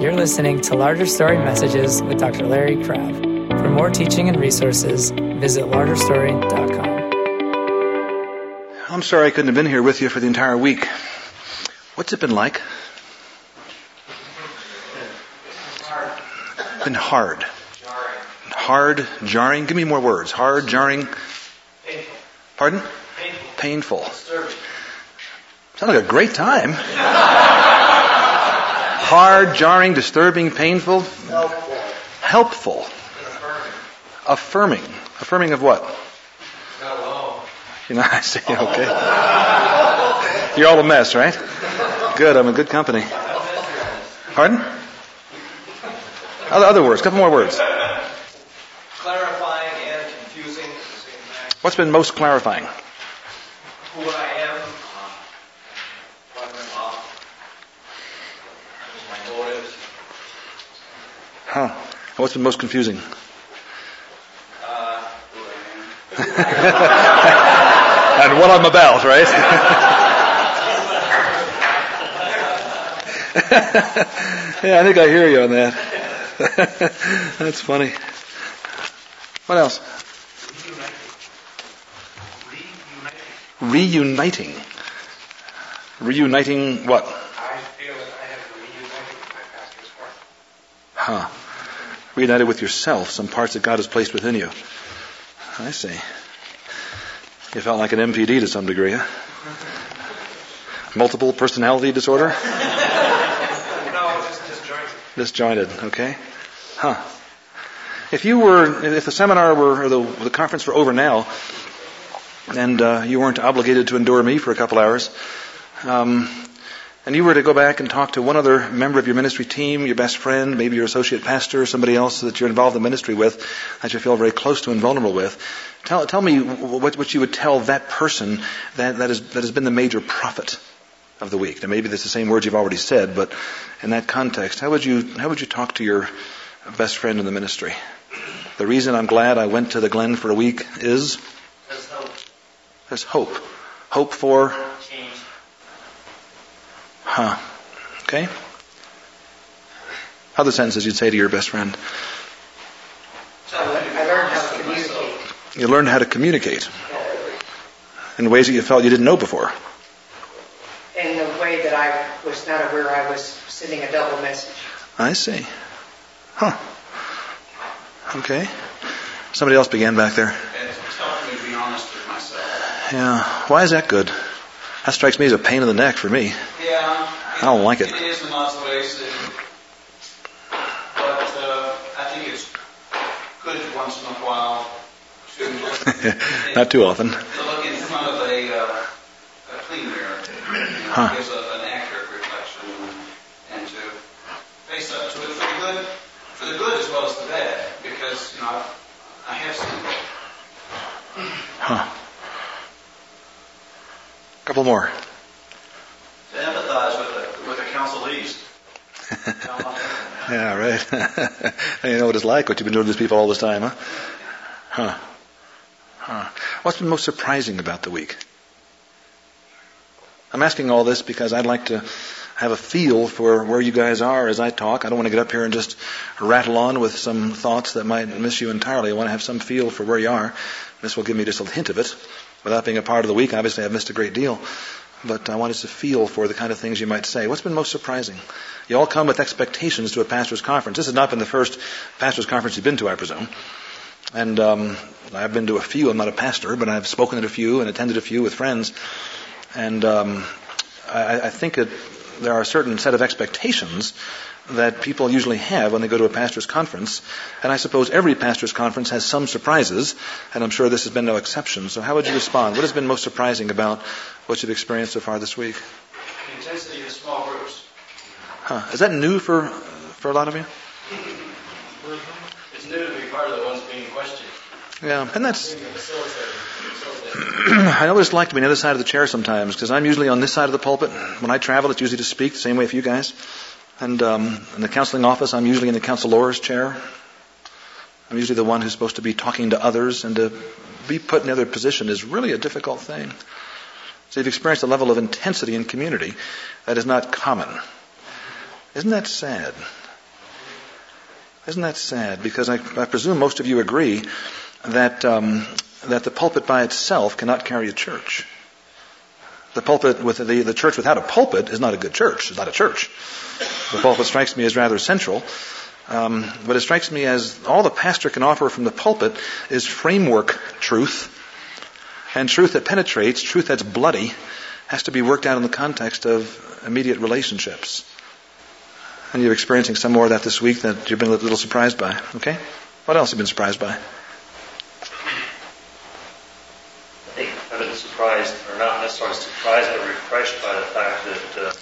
You're listening to Larger Story Messages with Dr. Larry Crabb. For more teaching and resources, visit largerstory.com. I'm sorry I couldn't have been here with you for the entire week. What's it been like? Been hard. Hard, jarring. Give me more words. Hard, jarring. Painful. Pardon? Painful. Painful. Sounds like a great time. Hard, jarring, disturbing, painful, Helpful. helpful, Affirming. affirming. Affirming of what? Not alone. You know, I say, okay. You're all a mess, right? Good, I'm in good company. Pardon? Other, other words, a couple more words. Clarifying and confusing at the same time. What's been most clarifying? Who I am. What I'm about. My motives. Huh. What's been most confusing? Uh, who I am. and what I'm about, right? yeah, I think I hear you on that. That's funny. What else? Reuniting. Reuniting what? I feel that I have reunited my pastor's heart. Huh. Reunited with yourself, some parts that God has placed within you. I see. You felt like an MPD to some degree, huh? Multiple personality disorder? No, just disjointed. Disjointed, okay? Huh. If you were, if the seminar were, or the, the conference were over now, and uh, you weren't obligated to endure me for a couple hours, um, and you were to go back and talk to one other member of your ministry team, your best friend, maybe your associate pastor, or somebody else that you're involved in ministry with, that you feel very close to and vulnerable with, tell, tell me what, what you would tell that person that, that, is, that has been the major profit of the week. Now maybe that's the same words you've already said, but in that context, how would you, how would you talk to your best friend in the ministry? The reason I'm glad I went to the Glen for a week is There's hope. there's hope. Hope for. Huh. Okay? Other sentences you'd say to your best friend. So I learned how to communicate. You learned how to communicate in ways that you felt you didn't know before. in a way that I was not aware I was sending a double message. I see. Huh. Okay. Somebody else began back there. It's helped me to be honest with myself. Yeah. Why is that good? That strikes me as a pain in the neck for me. Yeah. I don't like it. It is of ways. and- But uh, I think it's good once in a while to, Not too often. to look in front of a, uh, a clean mirror. You know, Huh. Gives a, an accurate reflection and to face up to it for the good, for the good as well as the bad. Because, you know, I've, I have seen that. Huh. Couple more. to empathize with the, with the counselees. Yeah, right. you know what it's like, what you've been doing to these people all this time, huh? Huh. Huh. What's been most surprising about the week? I'm asking all this because I'd like to have a feel for where you guys are as I talk. I don't want to get up here and just rattle on with some thoughts that might miss you entirely. I want to have some feel for where you are. This will give me just a hint of it. Without being a part of the week, obviously I've missed a great deal. But I want us to feel for the kind of things you might say. What's been most surprising? You all come with expectations to a pastor's conference. This has not been the first pastor's conference you've been to, I presume. And um, I've been to a few. I'm not a pastor, but I've spoken at a few and attended a few with friends. And um, I, I think it, there are a certain set of expectations that people usually have when they go to a pastor's conference. And I suppose every pastor's conference has some surprises, and I'm sure this has been no exception. So how would you respond? What has been most surprising about what you've experienced so far this week? The intensity of the small groups. Huh. Is that new for for a lot of you? It's new to be part of the ones being questioned. Yeah, and that's Being the facilitator. facilitator. I always like to be on the other side of the chair sometimes because I'm usually on this side of the pulpit. When I travel, it's usually to speak, the same way for you guys. And um, in the counseling office, I'm usually in the counselor's chair. I'm usually the one who's supposed to be talking to others, and to be put in the other position is really a difficult thing. So you've experienced a level of intensity in community that is not common. Isn't that sad? Isn't that sad? Because I, I presume most of you agree that um, that the pulpit by itself cannot carry a church. The pulpit with the, the church without a pulpit is not a good church. It's not a church. The pulpit strikes me as rather central. Um, but it strikes me as all the pastor can offer from the pulpit is framework truth. And truth that penetrates, truth that's bloody, has to be worked out in the context of immediate relationships. And you're experiencing some more of that this week that you've been a little surprised by. Okay? What else have you been surprised by? I think I've been surprised, or not necessarily surprised, but refreshed by the fact that uh,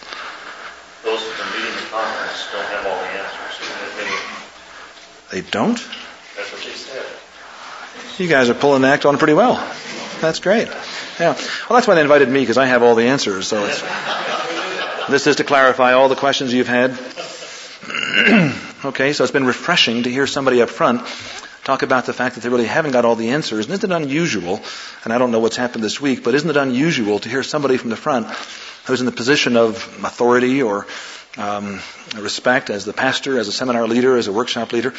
those who've been leading the conference don't have all the answers. They don't? That's what they said. You guys are pulling the act on pretty well. That's great. Yeah. Well, that's why they invited me because I have all the answers. So it's, this is to clarify all the questions you've had. okay, so it's been refreshing to hear somebody up front talk about the fact that they really haven't got all the answers. And isn't it unusual, and I don't know what's happened this week, but isn't it unusual to hear somebody from the front who's in the position of authority or um, respect as the pastor, as a seminar leader, as a workshop leader?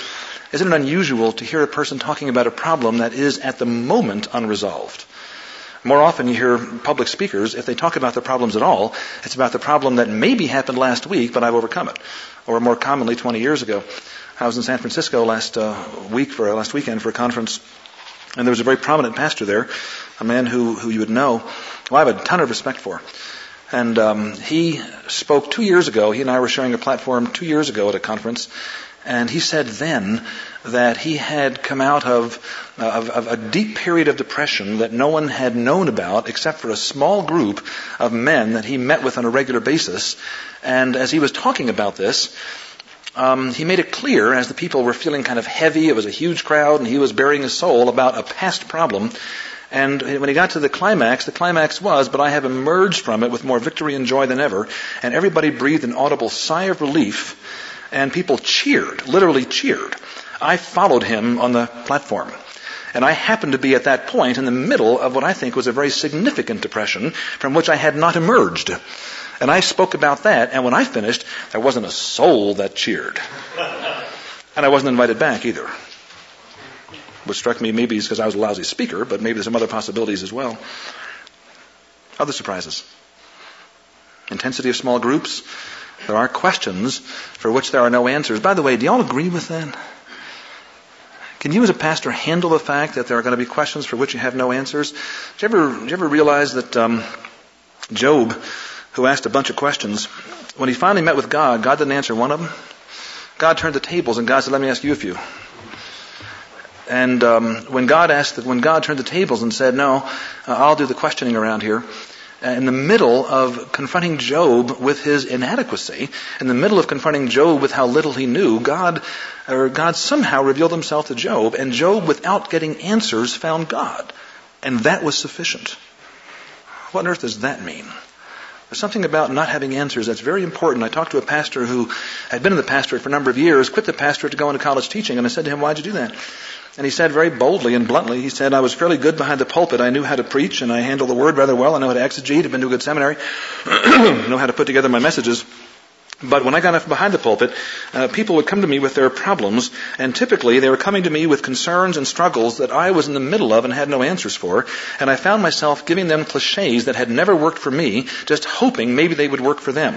Isn't it unusual to hear a person talking about a problem that is at the moment unresolved? More often you hear public speakers, if they talk about the problems at all, it's about the problem that maybe happened last week, but I've overcome it. Or more commonly, 20 years ago. I was in San Francisco last uh, week for last weekend for a conference, and there was a very prominent pastor there, a man who who you would know, who I have a ton of respect for. And um, he spoke two years ago. He and I were sharing a platform two years ago at a conference, and he said then that he had come out of, uh, of, of, a deep period of depression that no one had known about except for a small group of men that he met with on a regular basis. And as he was talking about this, um, he made it clear as the people were feeling kind of heavy, it was a huge crowd, and he was baring his soul about a past problem. And when he got to the climax, the climax was, but I have emerged from it with more victory and joy than ever. And everybody breathed an audible sigh of relief, and people cheered, literally cheered. I followed him on the platform. And I happened to be at that point in the middle of what I think was a very significant depression from which I had not emerged. And I spoke about that, and when I finished, there wasn't a soul that cheered. And I wasn't invited back either. Which struck me maybe because I was a lousy speaker, but maybe there's some other possibilities as well. Other surprises. Intensity of small groups. There are questions for which there are no answers. By the way, do you all agree with that? Can you as a pastor handle the fact that there are going to be questions for which you have no answers? Do you ever, do you ever realize that um, Job who asked a bunch of questions. When he finally met with God, God didn't answer one of them. God turned the tables, and God said, "Let me ask you a few." And um, when God asked, when God turned the tables and said, "No, uh, I'll do the questioning around here," uh, in the middle of confronting Job with his inadequacy, in the middle of confronting Job with how little he knew, God, or God somehow revealed Himself to Job, and Job, without getting answers, found God, and that was sufficient. What on earth does that mean? There's something about not having answers that's very important. I talked to a pastor who had been in the pastorate for a number of years, quit the pastorate to go into college teaching, and I said to him, Why'd you do that? And he said very boldly and bluntly, he said, I was fairly good behind the pulpit. I knew how to preach and I handled the word rather well. I know how to exegete. I've been to a good seminary. know how to put together my messages. But when I got up behind the pulpit, uh, people would come to me with their problems, and typically they were coming to me with concerns and struggles that I was in the middle of and had no answers for, and I found myself giving them cliches that had never worked for me, just hoping maybe they would work for them.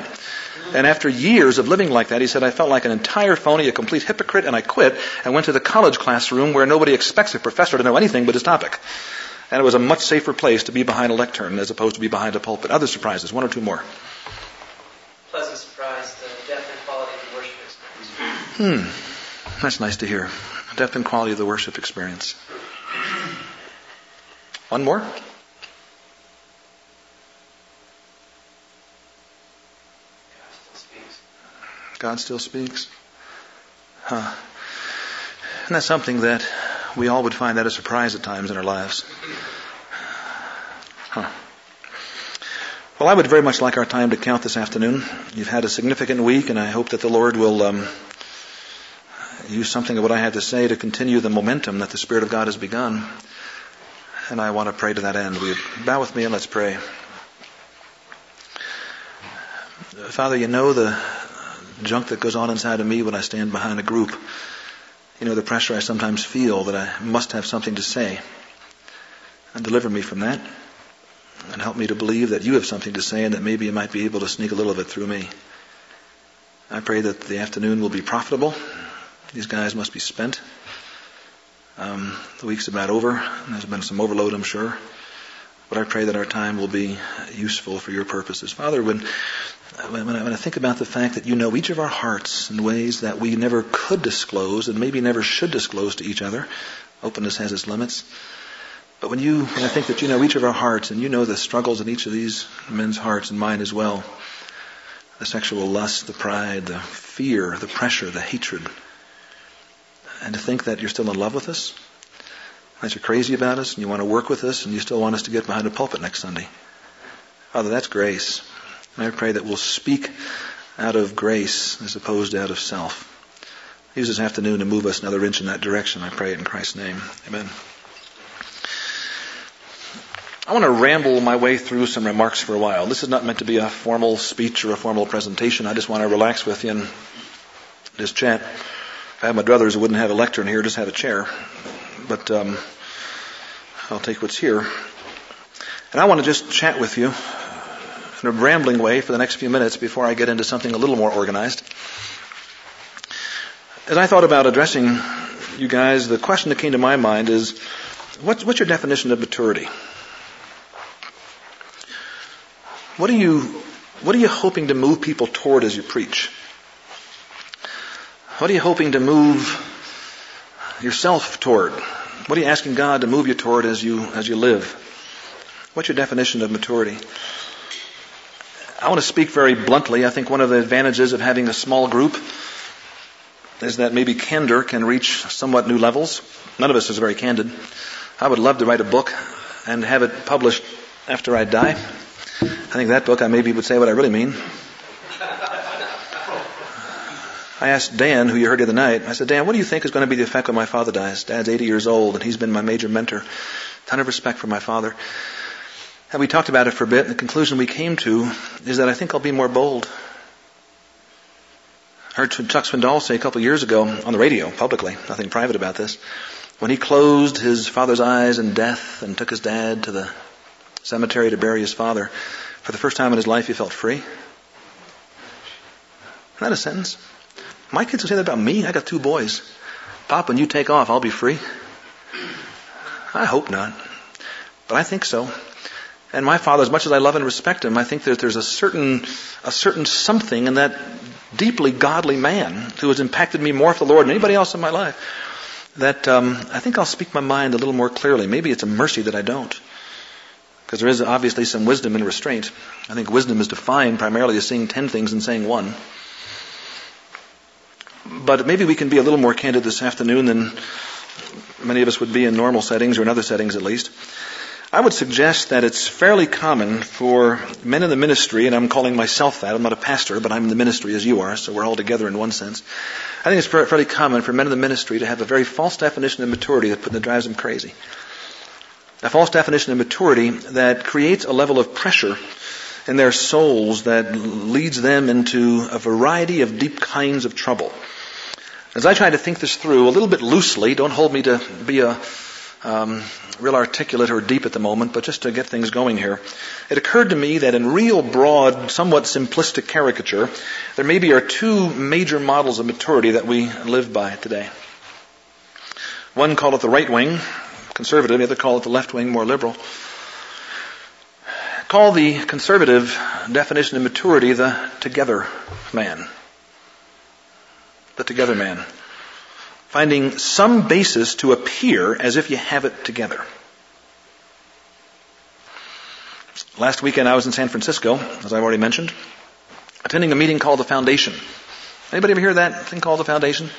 And after years of living like that, he said, I felt like an entire phony, a complete hypocrite, and I quit and went to the college classroom where nobody expects a professor to know anything but his topic. And it was a much safer place to be behind a lectern as opposed to be behind a pulpit. Other surprises, one or two more. Pleasant surprise, the depth and quality of the worship experience. Hmm. That's nice to hear. Depth and quality of the worship experience. One more? God still speaks. Huh. And that's something that we all would find that a surprise at times in our lives. Huh. Well, I would very much like our time to count this afternoon. You've had a significant week, and I hope that the Lord will um, use something of what I had to say to continue the momentum that the Spirit of God has begun. And I want to pray to that end. Will you bow with me and let's pray. Father, you know the junk that goes on inside of me when I stand behind a group. You know the pressure I sometimes feel that I must have something to say. And deliver me from that. And help me to believe that you have something to say and that maybe you might be able to sneak a little of it through me. I pray that the afternoon will be profitable. These guys must be spent. Um, the week's about over. There's been some overload, I'm sure. But I pray that our time will be useful for your purposes. Father, when, when, I, when I think about the fact that you know each of our hearts in ways that we never could disclose and maybe never should disclose to each other, openness has its limits. But when you, when I think that you know each of our hearts and you know the struggles in each of these men's hearts and mine as well, the sexual lust, the pride, the fear, the pressure, the hatred, and to think that you're still in love with us, that you're crazy about us and you want to work with us and you still want us to get behind a pulpit next Sunday. Father, that's grace. And I pray that we'll speak out of grace as opposed to out of self. Use this afternoon to move us another inch in that direction. I pray it in Christ's name. Amen. I want to ramble my way through some remarks for a while. This is not meant to be a formal speech or a formal presentation. I just want to relax with you and just chat. If I had my druthers, I wouldn't have a lectern here, just have a chair. But um, I'll take what's here. And I want to just chat with you in a rambling way for the next few minutes before I get into something a little more organized. As I thought about addressing you guys, the question that came to my mind is, what's, what's your definition of maturity? What are you, what are you hoping to move people toward as you preach? What are you hoping to move yourself toward? What are you asking God to move you toward as you, as you live? What's your definition of maturity? I want to speak very bluntly. I think one of the advantages of having a small group is that maybe candor can reach somewhat new levels. None of us is very candid. I would love to write a book and have it published after I die. I think that book I maybe would say what I really mean. I asked Dan, who you heard the other night, I said, Dan, what do you think is going to be the effect when my father dies? Dad's 80 years old, and he's been my major mentor. Ton of respect for my father. And we talked about it for a bit, and the conclusion we came to is that I think I'll be more bold. I heard Chuck Swindoll say a couple of years ago on the radio, publicly, nothing private about this, when he closed his father's eyes in death and took his dad to the cemetery to bury his father, for the first time in his life he felt free. Isn't that a sentence? My kids will say that about me. I got two boys. Pop, when you take off, I'll be free. I hope not. But I think so. And my father, as much as I love and respect him, I think that there's a certain, a certain something in that deeply godly man who has impacted me more for the Lord than anybody else in my life. That um, I think I'll speak my mind a little more clearly. Maybe it's a mercy that I don't. Because there is obviously some wisdom in restraint. I think wisdom is defined primarily as seeing ten things and saying one. But maybe we can be a little more candid this afternoon than many of us would be in normal settings or in other settings at least. I would suggest that it's fairly common for men in the ministry, and I'm calling myself that. I'm not a pastor, but I'm in the ministry as you are, so we're all together in one sense. I think it's fairly common for men in the ministry to have a very false definition of maturity that, drives them crazy a false definition of maturity that creates a level of pressure in their souls that leads them into a variety of deep kinds of trouble. As I try to think this through a little bit loosely, don't hold me to be a um, real articulate or deep at the moment, but just to get things going here, it occurred to me that in real broad, somewhat simplistic caricature, there maybe are two major models of maturity that we live by today. One call it the right wing, conservative, the other call it the left wing, more liberal. Call the conservative definition of maturity the together man. The together man. Finding some basis to appear as if you have it together. Last weekend I was in San Francisco, as I've already mentioned, attending a meeting called the Foundation. Anybody ever hear that thing called the Foundation?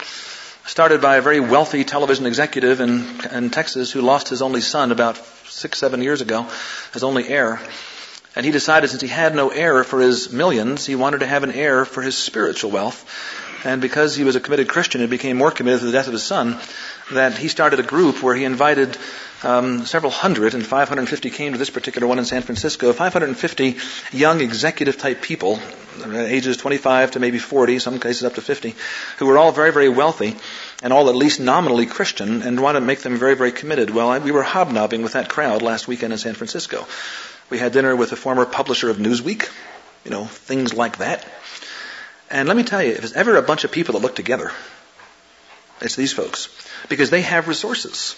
started by a very wealthy television executive in, in Texas who lost his only son about six, seven years ago, his only heir. And he decided since he had no heir for his millions, he wanted to have an heir for his spiritual wealth. And because he was a committed Christian and became more committed to the death of his son, that he started a group where he invited um, several hundred, and 550 came to this particular one in San Francisco. 550 young executive type people, ages 25 to maybe 40, some cases up to 50, who were all very, very wealthy and all at least nominally Christian, and wanted to make them very, very committed. Well, I, we were hobnobbing with that crowd last weekend in San Francisco. We had dinner with a former publisher of Newsweek, you know, things like that. And let me tell you, if there's ever a bunch of people that look together, it's these folks. Because they have resources.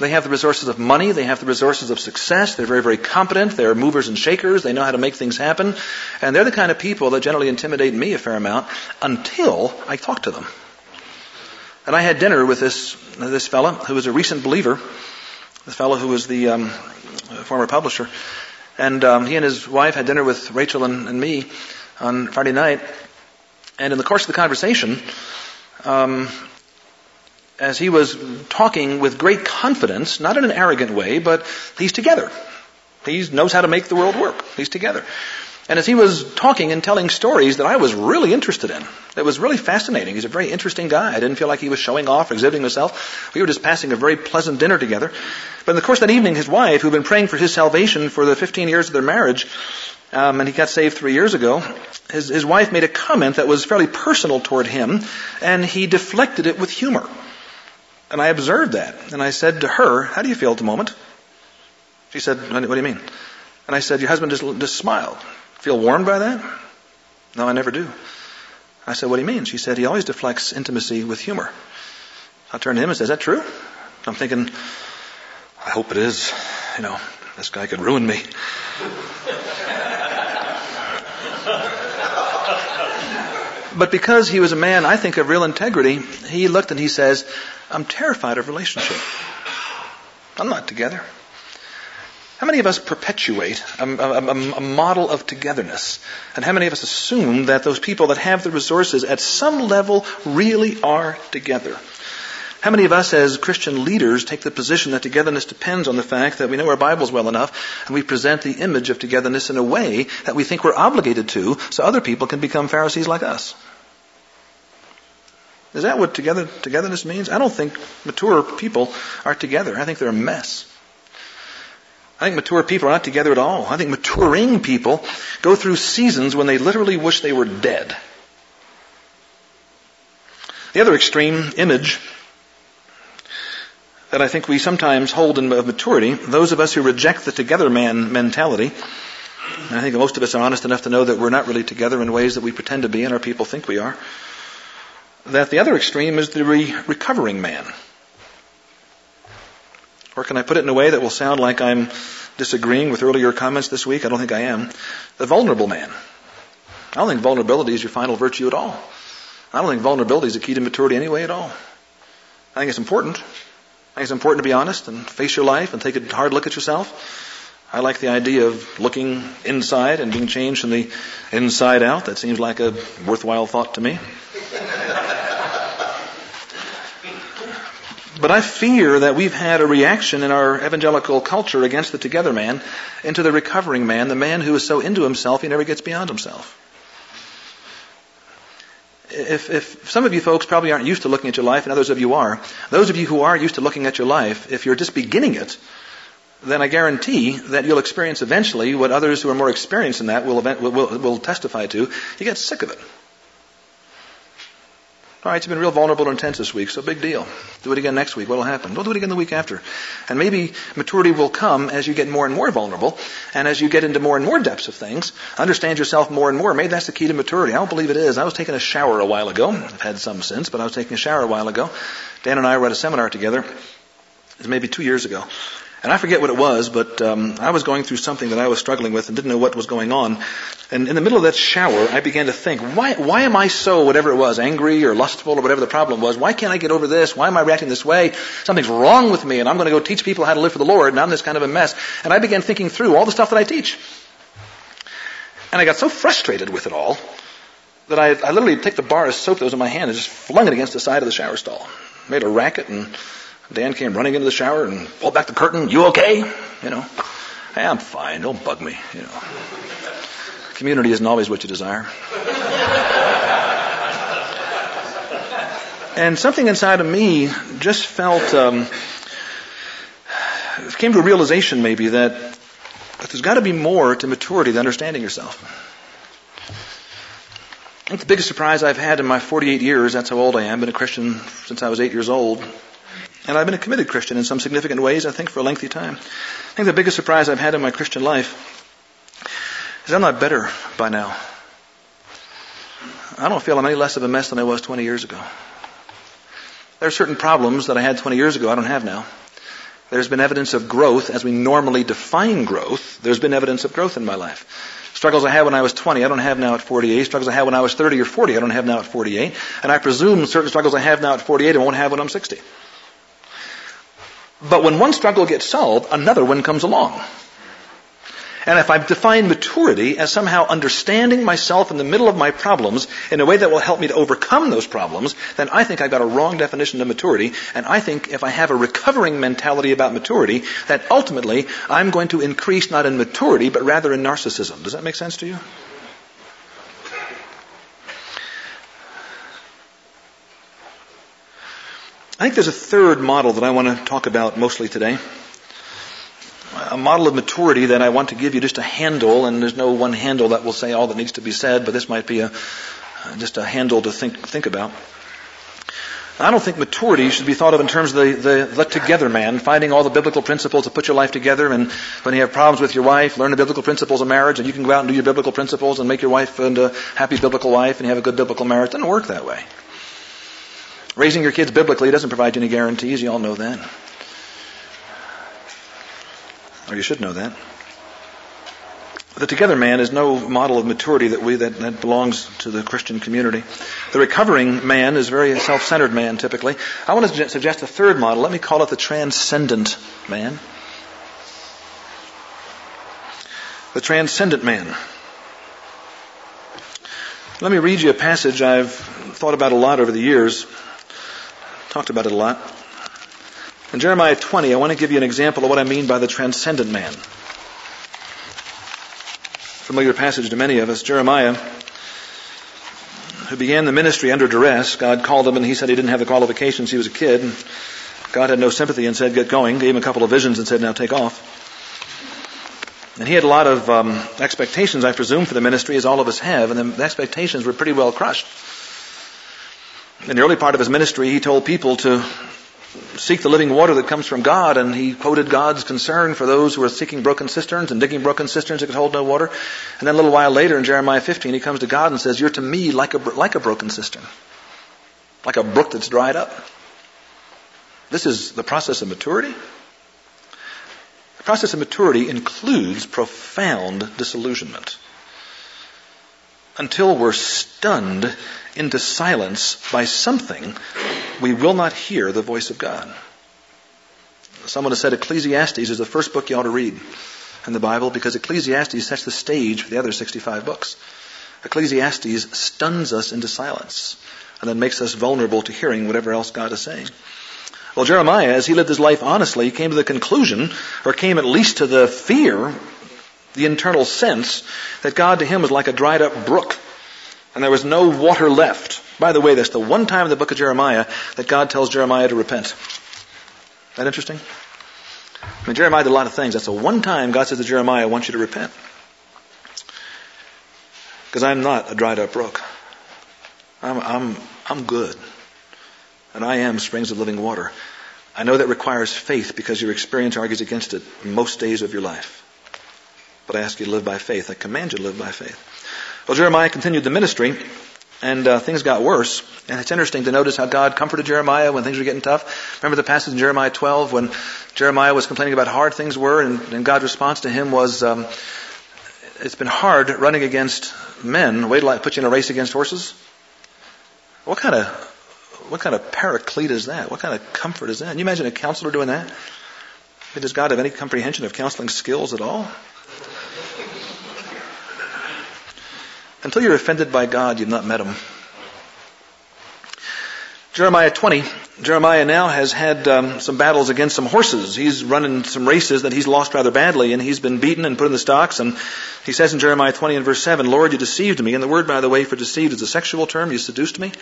They have the resources of money. They have the resources of success. They're very, very competent. They're movers and shakers. They know how to make things happen. And they're the kind of people that generally intimidate me a fair amount until I talk to them. And I had dinner with this, this fellow who was a recent believer, the fellow who was the um, former publisher. And um, he and his wife had dinner with Rachel and, and, me on Friday night. And in the course of the conversation, um, as he was talking with great confidence, not in an arrogant way, but he's together. He knows how to make the world work. He's together. And as he was talking and telling stories that I was really interested in, it was really fascinating. He's a very interesting guy. I didn't feel like he was showing off or exhibiting himself. We were just passing a very pleasant dinner together. But in the course of that evening, his wife, who'd been praying for his salvation for the 15 years of their marriage, um, and he got saved three years ago, his, his wife made a comment that was fairly personal toward him, and he deflected it with humor. And I observed that. And I said to her, How do you feel at the moment? She said, What do you mean? And I said, Your husband just, just smiled. Feel warmed by that? No, I never do. I said, What do you mean? She said, He always deflects intimacy with humor. I turned to him and said, Is that true? I'm thinking, I hope it is. You know, this guy could ruin me. But because he was a man, I think, of real integrity, he looked and he says, I'm terrified of relationship. I'm not together. How many of us perpetuate a, a, a, model of togetherness? And how many of us assume that those people that have the resources at some level really are together? How many of us as Christian leaders take the position that togetherness depends on the fact that we know our Bibles well enough and we present the image of togetherness in a way that we think we're obligated to so other people can become Pharisees like us? Is that what together, togetherness means? I don't think mature people are together. I think they're a mess. I think mature people are not together at all. I think maturing people go through seasons when they literally wish they were dead. The other extreme image that I think we sometimes hold in maturity, those of us who reject the together man mentality, I think most of us are honest enough to know that we're not really together in ways that we pretend to be and our people think we are that the other extreme is the re- recovering man. Or can I put it in a way that will sound like I'm disagreeing with earlier comments this week? I don't think I am. The vulnerable man. I don't think vulnerability is your final virtue at all. I don't think vulnerability is a key to maturity anyway at all. I think it's important. I think it's important to be honest and face your life and take a hard look at yourself. I like the idea of looking inside and being changed from the inside out. That seems like a worthwhile thought to me. But I fear that we've had a reaction in our evangelical culture against the together man into the recovering man, the man who is so into himself he never gets beyond himself. If, if some of you folks probably aren't used to looking at your life, and others of you are, those of you who are used to looking at your life, if you're just beginning it, then I guarantee that you'll experience eventually what others who are more experienced in that will, event, will, will, will testify to. You get sick of it. All right, it's been real vulnerable and intense this week, so big deal. Do it again next week. What'll happen? We'll do it again the week after. And maybe maturity will come as you get more and more vulnerable, and as you get into more and more depths of things, understand yourself more and more. Maybe that's the key to maturity. I don't believe it is. I was taking a shower a while ago. I've had some since, but I was taking a shower a while ago. Dan and I were at a seminar together. It was maybe two years ago. And I forget what it was, but um, I was going through something that I was struggling with and didn't know what was going on. And in the middle of that shower, I began to think, why, why am I so, whatever it was, angry or lustful or whatever the problem was? Why can't I get over this? Why am I reacting this way? Something's wrong with me, and I'm going to go teach people how to live for the Lord, and I'm this kind of a mess. And I began thinking through all the stuff that I teach. And I got so frustrated with it all that I, I literally took the bar of soap that was in my hand and just flung it against the side of the shower stall. Made a racket and Dan came running into the shower and pulled back the curtain. You okay? You know, hey, I'm fine. Don't bug me. You know, community isn't always what you desire. And something inside of me just felt, um, came to a realization maybe that, that there's got to be more to maturity than understanding yourself. I think the biggest surprise I've had in my 48 years, that's how old I am, been a Christian since I was eight years old, and I've been a committed Christian in some significant ways, I think, for a lengthy time. I think the biggest surprise I've had in my Christian life is I'm not better by now. I don't feel I'm any less of a mess than I was 20 years ago. There are certain problems that I had 20 years ago I don't have now. There's been evidence of growth as we normally define growth. There's been evidence of growth in my life. Struggles I had when I was 20, I don't have now at 48. Struggles I had when I was 30 or 40, I don't have now at 48. And I presume certain struggles I have now at 48, I won't have when I'm 60. But when one struggle gets solved, another one comes along. And if I define maturity as somehow understanding myself in the middle of my problems in a way that will help me to overcome those problems, then I think I've got a wrong definition of maturity. And I think if I have a recovering mentality about maturity, that ultimately I'm going to increase not in maturity, but rather in narcissism. Does that make sense to you? I think there's a third model that I want to talk about mostly today a model of maturity that I want to give you just a handle, and there's no one handle that will say all that needs to be said, but this might be a, uh, just a handle to think, think about. I don't think maturity should be thought of in terms of the, the, the together man, finding all the biblical principles to put your life together, and when you have problems with your wife, learn the biblical principles of marriage, and you can go out and do your biblical principles and make your wife into a happy biblical wife, and you have a good biblical marriage. It doesn't work that way. Raising your kids biblically doesn't provide you any guarantees, you all know that. Or you should know that. The together man is no model of maturity that we that, that belongs to the Christian community. The recovering man is very self-centered man typically. I want to suggest a third model. Let me call it the transcendent man. The transcendent man. Let me read you a passage I've thought about a lot over the years. Talked about it a lot. In Jeremiah 20, I want to give you an example of what I mean by the transcendent man. Familiar passage to many of us. Jeremiah, who began the ministry under duress, God called him and he said he didn't have the qualifications. He was a kid. God had no sympathy and said, get going. Gave him a couple of visions and said, now take off. And he had a lot of um, expectations, I presume, for the ministry, as all of us have, and the expectations were pretty well crushed. In the early part of his ministry, he told people to seek the living water that comes from God, and he quoted God's concern for those who are seeking broken cisterns and digging broken cisterns that could hold no water. And then a little while later in Jeremiah 15, he comes to God and says, You're to me like a, like a broken cistern, like a brook that's dried up. This is the process of maturity. The process of maturity includes profound disillusionment until we're stunned into silence by something, we will not hear the voice of God. Someone has said Ecclesiastes is the first book you ought to read in the Bible because Ecclesiastes sets the stage for the other 65 books. Ecclesiastes stuns us into silence and then makes us vulnerable to hearing whatever else God is saying. Well, Jeremiah, as he lived his life honestly, came to the conclusion, or came at least to the fear, the internal sense, that God to him was like a dried up brook and there was no water left. By the way, that's the one time in the book of Jeremiah that God tells Jeremiah to repent. That interesting? I mean, Jeremiah did a lot of things. That's the one time God says to Jeremiah, I want you to repent. Because I'm not a dried up brook. I'm, I'm, I'm good. And I am springs of living water. I know that requires faith because your experience argues against it most days of your life. But I ask you to live by faith. I command you to live by faith. Well, Jeremiah continued the ministry, and uh, things got worse. And it's interesting to notice how God comforted Jeremiah when things were getting tough. Remember the passage in Jeremiah 12 when Jeremiah was complaining about how hard things were, and, and God's response to him was, um, "It's been hard running against men. Wait till I put you in a race against horses." What kind of what kind of paraclete is that? What kind of comfort is that? Can you imagine a counselor doing that? Does God have any comprehension of counseling skills at all? Until you're offended by God, you've not met Him. Jeremiah 20. Jeremiah now has had um, some battles against some horses. He's running some races that he's lost rather badly, and he's been beaten and put in the stocks. And he says in Jeremiah 20 and verse 7, Lord, you deceived me. And the word, by the way, for deceived is a sexual term. You seduced me.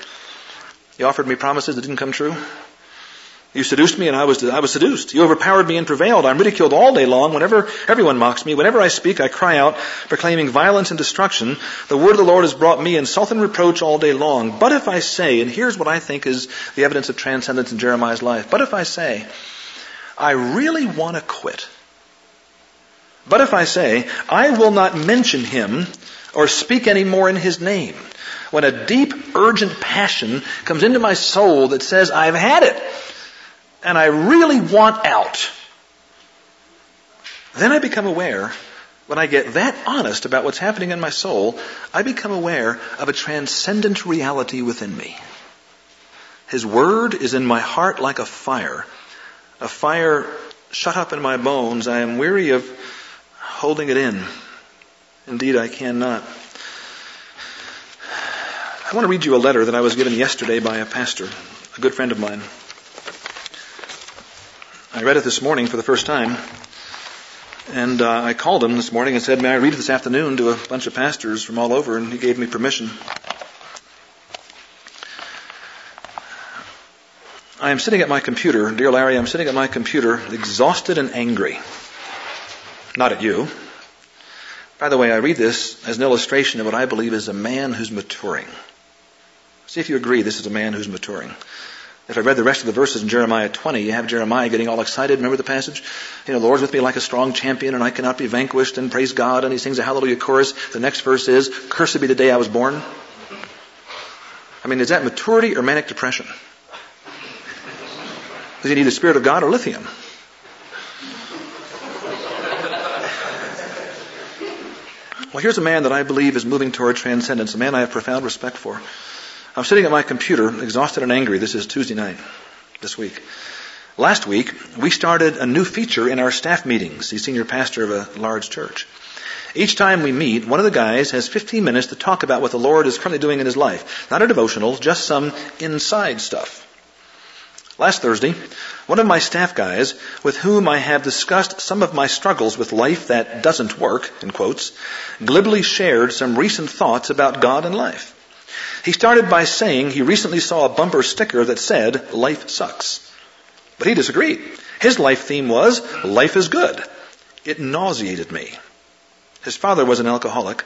You offered me promises that didn't come true. You seduced me and I was, I was seduced. You overpowered me and prevailed. I'm ridiculed all day long. Whenever everyone mocks me, whenever I speak, I cry out, proclaiming violence and destruction. The word of the Lord has brought me insult and reproach all day long. But if I say, and here's what I think is the evidence of transcendence in Jeremiah's life, but if I say, I really want to quit. But if I say, I will not mention him or speak any more in his name, when a deep, urgent passion comes into my soul that says, I've had it and I really want out, then I become aware, when I get that honest about what's happening in my soul, I become aware of a transcendent reality within me. His word is in my heart like a fire, a fire shut up in my bones. I am weary of holding it in. Indeed, I cannot. I want to read you a letter that I was given yesterday by a pastor, a good friend of mine. I read it this morning for the first time. And uh, I called him this morning and said, May I read it this afternoon to a bunch of pastors from all over? And he gave me permission. I am sitting at my computer, dear Larry, I'm sitting at my computer, exhausted and angry. Not at you. By the way, I read this as an illustration of what I believe is a man who's maturing. See if you agree this is a man who's maturing. If I read the rest of the verses in Jeremiah 20, you have Jeremiah getting all excited. Remember the passage? You know, the Lord's with me like a strong champion and I cannot be vanquished and praise God and he sings a hallelujah chorus. The next verse is, cursed be the day I was born. I mean, is that maturity or manic depression? Does he need the Spirit of God or lithium? Well, here's a man that I believe is moving toward transcendence, a man I have profound respect for. I'm sitting at my computer, exhausted and angry. This is Tuesday night, this week. Last week, we started a new feature in our staff meetings. the senior pastor of a large church. Each time we meet, one of the guys has 15 minutes to talk about what the Lord is currently doing in his life. Not a devotional, just some inside stuff. Last Thursday, one of my staff guys, with whom I have discussed some of my struggles with life that doesn't work, in quotes, glibly shared some recent thoughts about God and life. He started by saying he recently saw a bumper sticker that said, Life sucks. But he disagreed. His life theme was, Life is good. It nauseated me. His father was an alcoholic,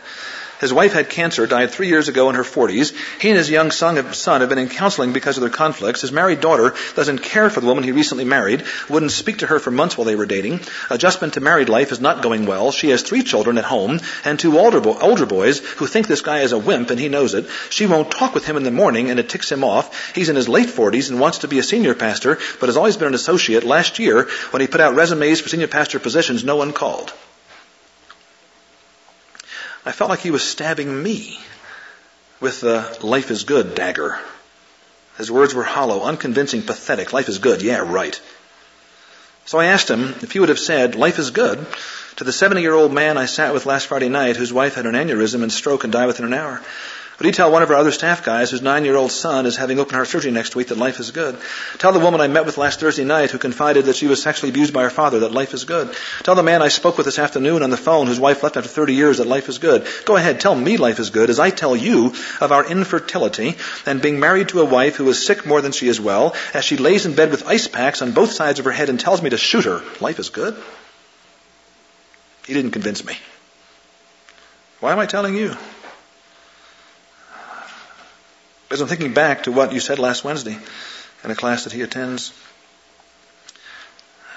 his wife had cancer, died three years ago in her 40s. He and his young son have been in counseling because of their conflicts. His married daughter doesn't care for the woman he recently married, wouldn't speak to her for months while they were dating. Adjustment to married life is not going well. She has three children at home and two older, bo- older boys who think this guy is a wimp and he knows it. She won't talk with him in the morning and it ticks him off. He's in his late 40s and wants to be a senior pastor, but has always been an associate. Last year, when he put out resumes for senior pastor positions, no one called. I felt like he was stabbing me with the life is good dagger. His words were hollow, unconvincing, pathetic. Life is good. Yeah, right. So I asked him if he would have said, life is good, to the 70 year old man I sat with last Friday night whose wife had an aneurysm and stroke and died within an hour. Would he tell one of our other staff guys whose nine-year-old son is having open heart surgery next week that life is good? Tell the woman I met with last Thursday night who confided that she was sexually abused by her father that life is good. Tell the man I spoke with this afternoon on the phone whose wife left after 30 years that life is good. Go ahead, tell me life is good as I tell you of our infertility and being married to a wife who is sick more than she is well as she lays in bed with ice packs on both sides of her head and tells me to shoot her. Life is good? He didn't convince me. Why am I telling you? As I'm thinking back to what you said last Wednesday in a class that he attends.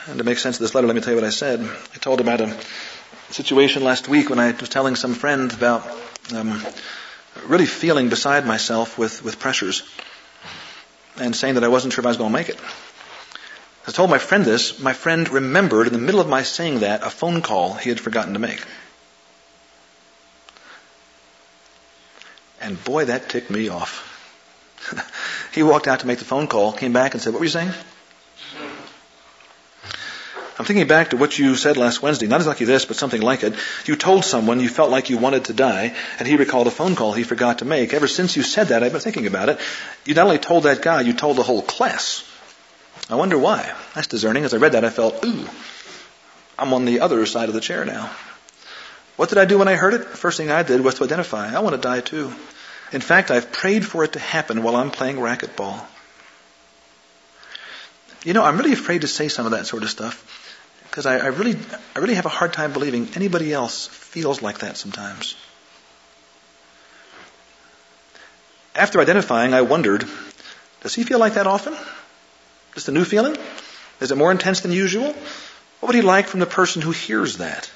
And to make sense of this letter, let me tell you what I said. I told about a situation last week when I was telling some friend about um, really feeling beside myself with, with pressures and saying that I wasn't sure if I was going to make it. I told my friend this. My friend remembered in the middle of my saying that a phone call he had forgotten to make. And boy, that ticked me off. he walked out to make the phone call, came back and said, What were you saying? I'm thinking back to what you said last Wednesday, not exactly this, but something like it. You told someone you felt like you wanted to die, and he recalled a phone call he forgot to make. Ever since you said that, I've been thinking about it. You not only told that guy, you told the whole class. I wonder why. That's discerning. As I read that, I felt, ooh, I'm on the other side of the chair now. What did I do when I heard it? The first thing I did was to identify. I want to die too. In fact, I've prayed for it to happen while I'm playing racquetball. You know, I'm really afraid to say some of that sort of stuff because I, I, really, I really have a hard time believing anybody else feels like that sometimes. After identifying, I wondered, does he feel like that often? Just a new feeling? Is it more intense than usual? What would he like from the person who hears that?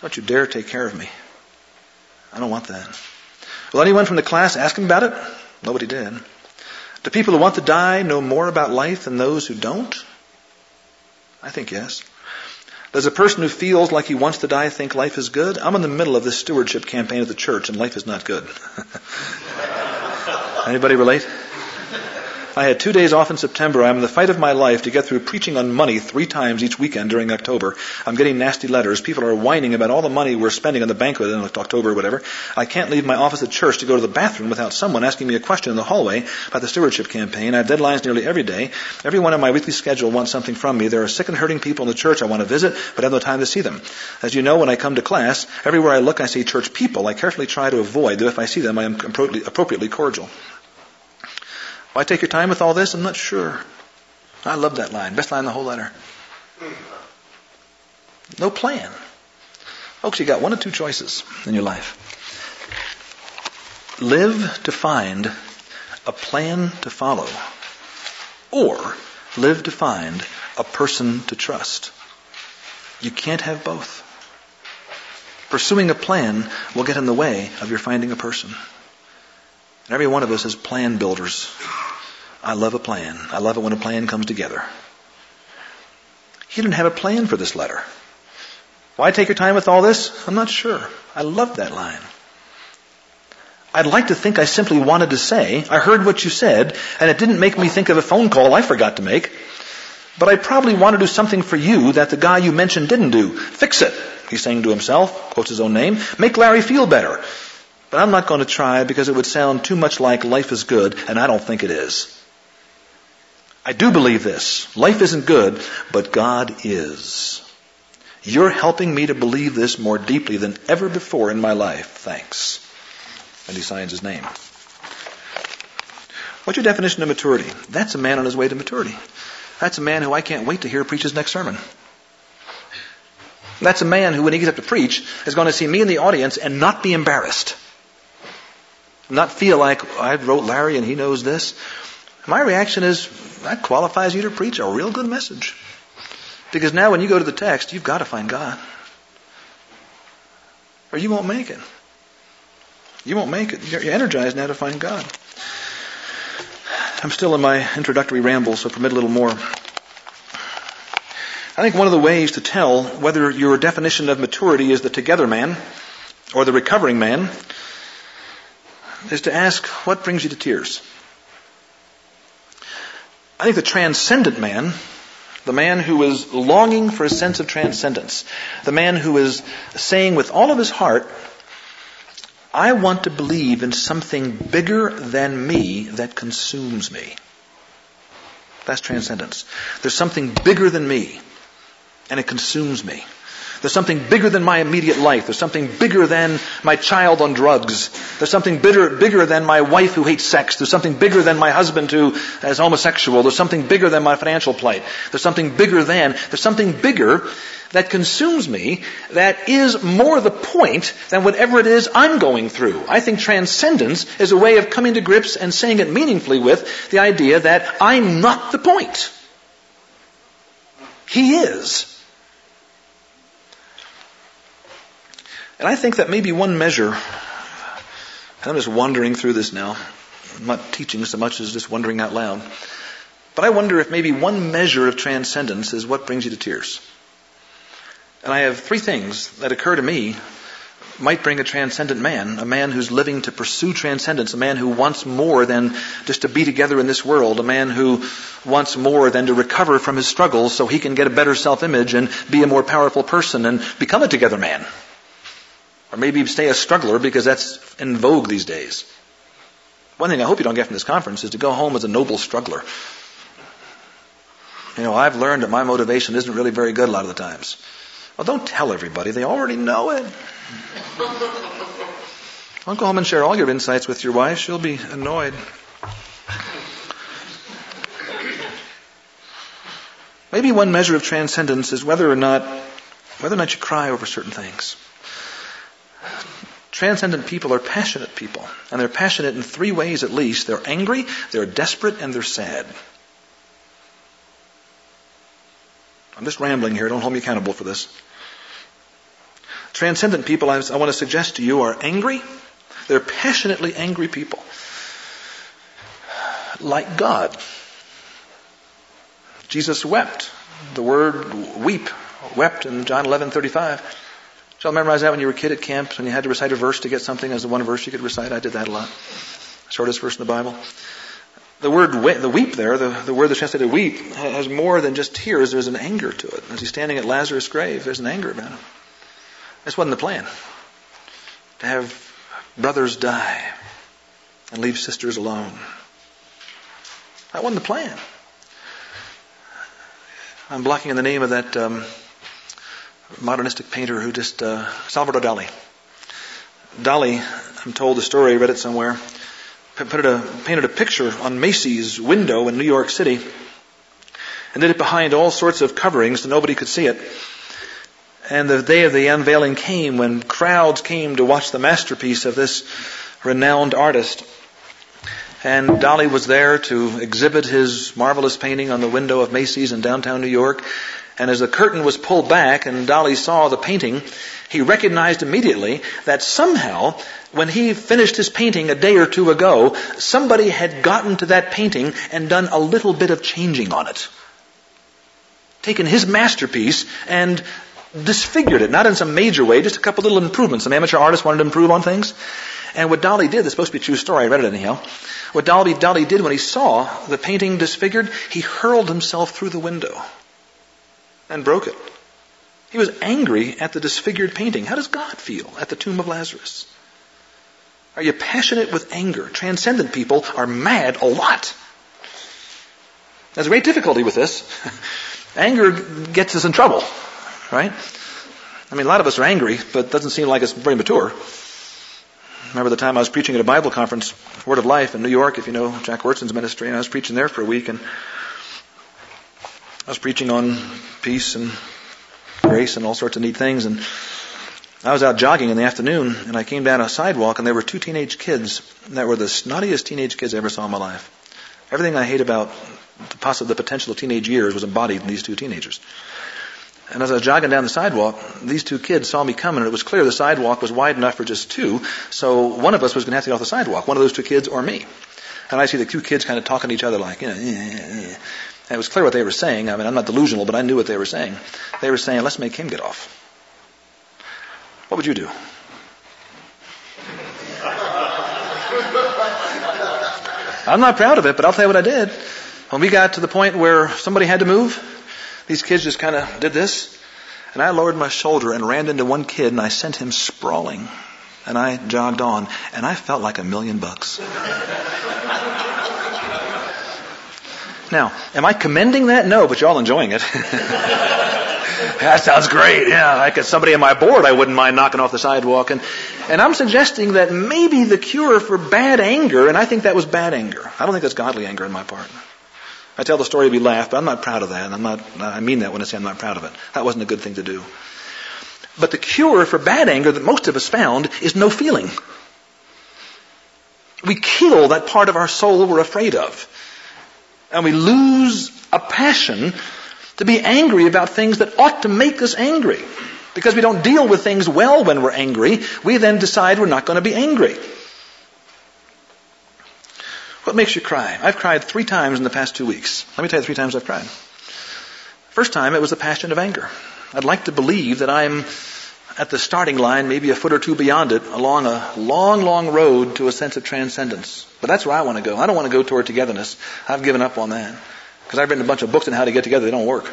Don't you dare take care of me. I don't want that. Will anyone from the class ask him about it? Nobody did. Do people who want to die know more about life than those who don't? I think yes. Does a person who feels like he wants to die think life is good? I'm in the middle of this stewardship campaign at the church and life is not good. Anybody relate? I had two days off in September. I'm in the fight of my life to get through preaching on money three times each weekend during October. I'm getting nasty letters. People are whining about all the money we're spending on the banquet in October or whatever. I can't leave my office at church to go to the bathroom without someone asking me a question in the hallway about the stewardship campaign. I have deadlines nearly every day. Everyone on my weekly schedule wants something from me. There are sick and hurting people in the church I want to visit, but I have no time to see them. As you know, when I come to class, everywhere I look I see church people. I carefully try to avoid, though if I see them, I am appropriately cordial. Why take your time with all this? I'm not sure. I love that line. Best line in the whole letter. No plan. Folks, you got one of two choices in your life. Live to find a plan to follow, or live to find a person to trust. You can't have both. Pursuing a plan will get in the way of your finding a person. And every one of us is plan builders. I love a plan. I love it when a plan comes together. He didn't have a plan for this letter. Why take your time with all this? I'm not sure. I love that line. I'd like to think I simply wanted to say, I heard what you said, and it didn't make me think of a phone call I forgot to make. But I probably want to do something for you that the guy you mentioned didn't do. Fix it, he's saying to himself, quotes his own name. Make Larry feel better. But I'm not going to try because it would sound too much like life is good, and I don't think it is. I do believe this. Life isn't good, but God is. You're helping me to believe this more deeply than ever before in my life. Thanks. And he signs his name. What's your definition of maturity? That's a man on his way to maturity. That's a man who I can't wait to hear preach his next sermon. That's a man who, when he gets up to preach, is going to see me in the audience and not be embarrassed not feel like I wrote Larry and he knows this. My reaction is that qualifies you to preach a real good message. Because now when you go to the text, you've got to find God. Or you won't make it. You won't make it. You're energized now to find God. I'm still in my introductory ramble, so permit a little more. I think one of the ways to tell whether your definition of maturity is the together man or the recovering man is to ask, what brings you to tears? I think the transcendent man, the man who is longing for a sense of transcendence, the man who is saying with all of his heart, I want to believe in something bigger than me that consumes me. That's transcendence. There's something bigger than me, and it consumes me. There's something bigger than my immediate life. There's something bigger than my child on drugs. There's something bigger, bigger than my wife who hates sex. There's something bigger than my husband who is homosexual. There's something bigger than my financial plight. There's something bigger than, there's something bigger that consumes me that is more the point than whatever it is I'm going through. I think transcendence is a way of coming to grips and saying it meaningfully with the idea that I'm not the point. He is. And I think that maybe one measure, I'm just wandering through this now. I'm not teaching so much as just wondering out loud. But I wonder if maybe one measure of transcendence is what brings you to tears. And I have three things that occur to me might bring a transcendent man, a man who's living to pursue transcendence, a man who wants more than just to be together in this world, a man who wants more than to recover from his struggles so he can get a better self-image and be a more powerful person and become a together man. Or maybe stay a struggler because that's in vogue these days. One thing I hope you don't get from this conference is to go home as a noble struggler. You know, I've learned that my motivation isn't really very good a lot of the times. Well, don't tell everybody. They already know it. Don't go home and share all your insights with your wife. She'll be annoyed. Maybe one measure of transcendence is whether or not whether or not you cry over certain things. Transcendent people are passionate people, and they're passionate in three ways at least. They're angry, they're desperate, and they're sad. I'm just rambling here. Don't hold me accountable for this. Transcendent people, I, want to suggest to you, are angry. They're passionately angry people. Like God. Jesus wept. The word weep, wept in John 11:35. Did y'all memorize that when you were a kid at camp when you had to recite a verse to get something as the one verse you could recite? I did that a lot. Shortest verse in the Bible. The word the weep there, the, the word that's translated weep, has more than just tears. There's an anger to it. As he's standing at Lazarus' grave, there's an anger about him. This wasn't the plan. To have brothers die and leave sisters alone. That wasn't the plan. I'm blocking in the name of that um, modernistic painter who just, uh, Salvador Dali. Dali, I'm told the story, read it somewhere, a, painted a picture on Macy's window in New York City and did it behind all sorts of coverings so nobody could see it. And the day of the unveiling came when crowds came to watch the masterpiece of this renowned artist. And Dali was there to exhibit his marvelous painting on the window of Macy's in downtown New York. And as the curtain was pulled back and Dali saw the painting, he recognized immediately that somehow, when he finished his painting a day or two ago, somebody had gotten to that painting and done a little bit of changing on it. Taken his masterpiece and disfigured it, not in some major way, just a couple little improvements. Some amateur artist wanted to improve on things. And what Dali did, this supposed to be a true story, I read it anyhow. What Dolly, Dali did when he saw the painting disfigured, he hurled himself through the window and broke it. He was angry at the disfigured painting. How does God feel at the tomb of Lazarus? Are you passionate with anger? Transcendent people are mad a lot. There's a great difficulty with this. anger gets us in trouble, right? I mean, a lot of us are angry, but it doesn't seem like it's very mature remember the time I was preaching at a Bible conference, Word of Life in New York, if you know Jack Wyrtzen's ministry, and I was preaching there for a week, and I was preaching on peace and grace and all sorts of neat things, and I was out jogging in the afternoon, and I came down a sidewalk, and there were two teenage kids that were the snottiest teenage kids I ever saw in my life. Everything I hate about the, poss- the potential of teenage years was embodied in these two teenagers. And as I was jogging down the sidewalk, these two kids saw me coming, and it was clear the sidewalk was wide enough for just two, so one of us was going to have to get off the sidewalk, one of those two kids or me. And I see the two kids kind of talking to each other like, you know, and it was clear what they were saying. I mean, I'm not delusional, but I knew what they were saying. They were saying, let's make him get off. What would you do? I'm not proud of it, but I'll tell you what I did. When we got to the point where somebody had to move, these kids just kind of did this. And I lowered my shoulder and ran into one kid and I sent him sprawling. And I jogged on and I felt like a million bucks. Now, am I commending that? No, but you're all enjoying it. that sounds great. Yeah, like if somebody on my board, I wouldn't mind knocking off the sidewalk. And, and I'm suggesting that maybe the cure for bad anger, and I think that was bad anger. I don't think that's godly anger on my part. I tell the story to be laughed, but I'm not proud of that. I'm not, I mean that when I say I'm not proud of it. That wasn't a good thing to do. But the cure for bad anger that most of us found is no feeling. We kill that part of our soul we're afraid of. And we lose a passion to be angry about things that ought to make us angry. Because we don't deal with things well when we're angry, we then decide we're not going to be angry. What makes you cry? I've cried three times in the past two weeks. Let me tell you three times I've cried. First time, it was the passion of anger. I'd like to believe that I'm at the starting line, maybe a foot or two beyond it, along a long, long road to a sense of transcendence. But that's where I want to go. I don't want to go toward togetherness. I've given up on that. Because I've written a bunch of books on how to get together. They don't work.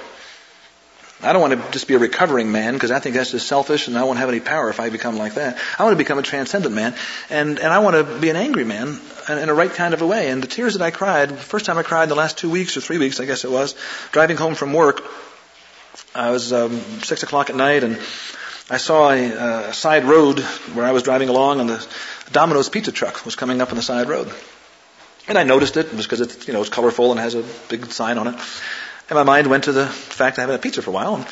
I don't want to just be a recovering man because I think that's just selfish and I won't have any power if I become like that. I want to become a transcendent man and, and I want to be an angry man in a right kind of a way. And the tears that I cried, the first time I cried in the last two weeks or three weeks, I guess it was, driving home from work, I was um, six o'clock at night and I saw a, a side road where I was driving along, and the Domino's pizza truck was coming up on the side road. And I noticed it because it's you know it's colorful and has a big sign on it. And my mind went to the fact I haven't had pizza for a while, and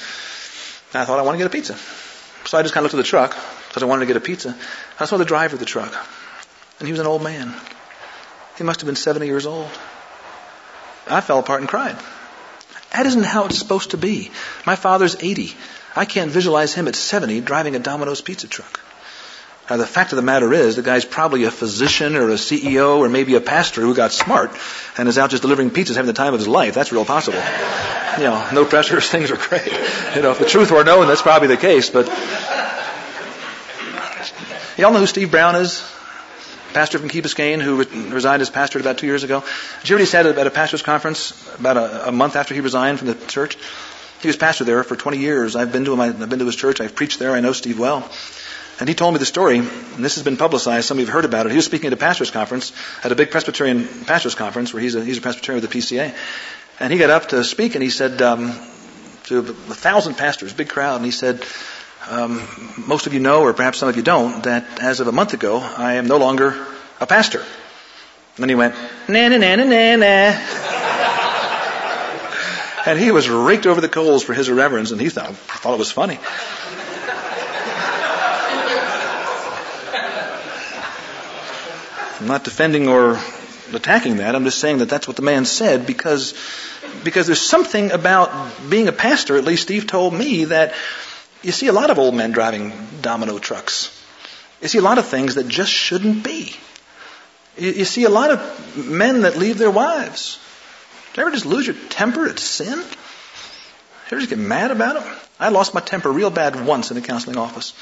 I thought I want to get a pizza. So I just kind of looked at the truck because I wanted to get a pizza. I saw the driver of the truck, and he was an old man. He must have been 70 years old. I fell apart and cried. That isn't how it's supposed to be. My father's 80. I can't visualize him at 70 driving a Domino's pizza truck. Now, the fact of the matter is, the guy's probably a physician or a CEO or maybe a pastor who got smart and is out just delivering pizzas having the time of his life. That's real possible. You know, no pressure, things are great. You know, if the truth were known, that's probably the case, but. Y'all know who Steve Brown is? Pastor from Key Biscayne who resigned as pastor about two years ago. Did you hear what he said at a pastor's conference about a, a month after he resigned from the church? He was pastor there for 20 years. I've been to him. I've been to his church. I've preached there. I know Steve well. And he told me the story, and this has been publicized. Some of you have heard about it. He was speaking at a pastor's conference, at a big Presbyterian pastor's conference, where he's a, he's a Presbyterian with the PCA. And he got up to speak, and he said um, to a thousand pastors, big crowd, and he said, um, most of you know, or perhaps some of you don't, that as of a month ago, I am no longer a pastor. And then he went, na na na na na. And he was raked over the coals for his irreverence, and he thought, thought it was funny. I'm not defending or attacking that. I'm just saying that that's what the man said because, because there's something about being a pastor, at least Steve told me, that you see a lot of old men driving domino trucks. You see a lot of things that just shouldn't be. You, you see a lot of men that leave their wives. You ever just lose your temper at sin? You ever just get mad about it? I lost my temper real bad once in a counseling office.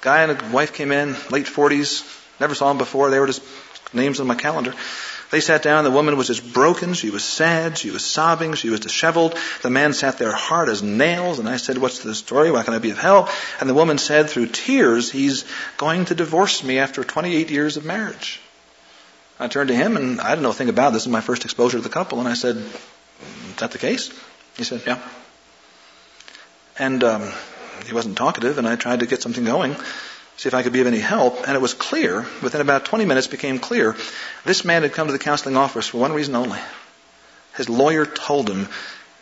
Guy and a wife came in, late 40s, never saw them before. They were just names on my calendar. They sat down. The woman was just broken. She was sad. She was sobbing. She was disheveled. The man sat there hard as nails. And I said, What's the story? Why can I be of help? And the woman said through tears, He's going to divorce me after 28 years of marriage. I turned to him, and I didn't know a thing about this. This is my first exposure to the couple. And I said, Is that the case? He said, Yeah. And um, he wasn't talkative, and I tried to get something going see if I could be of any help. And it was clear, within about 20 minutes became clear, this man had come to the counseling office for one reason only. His lawyer told him,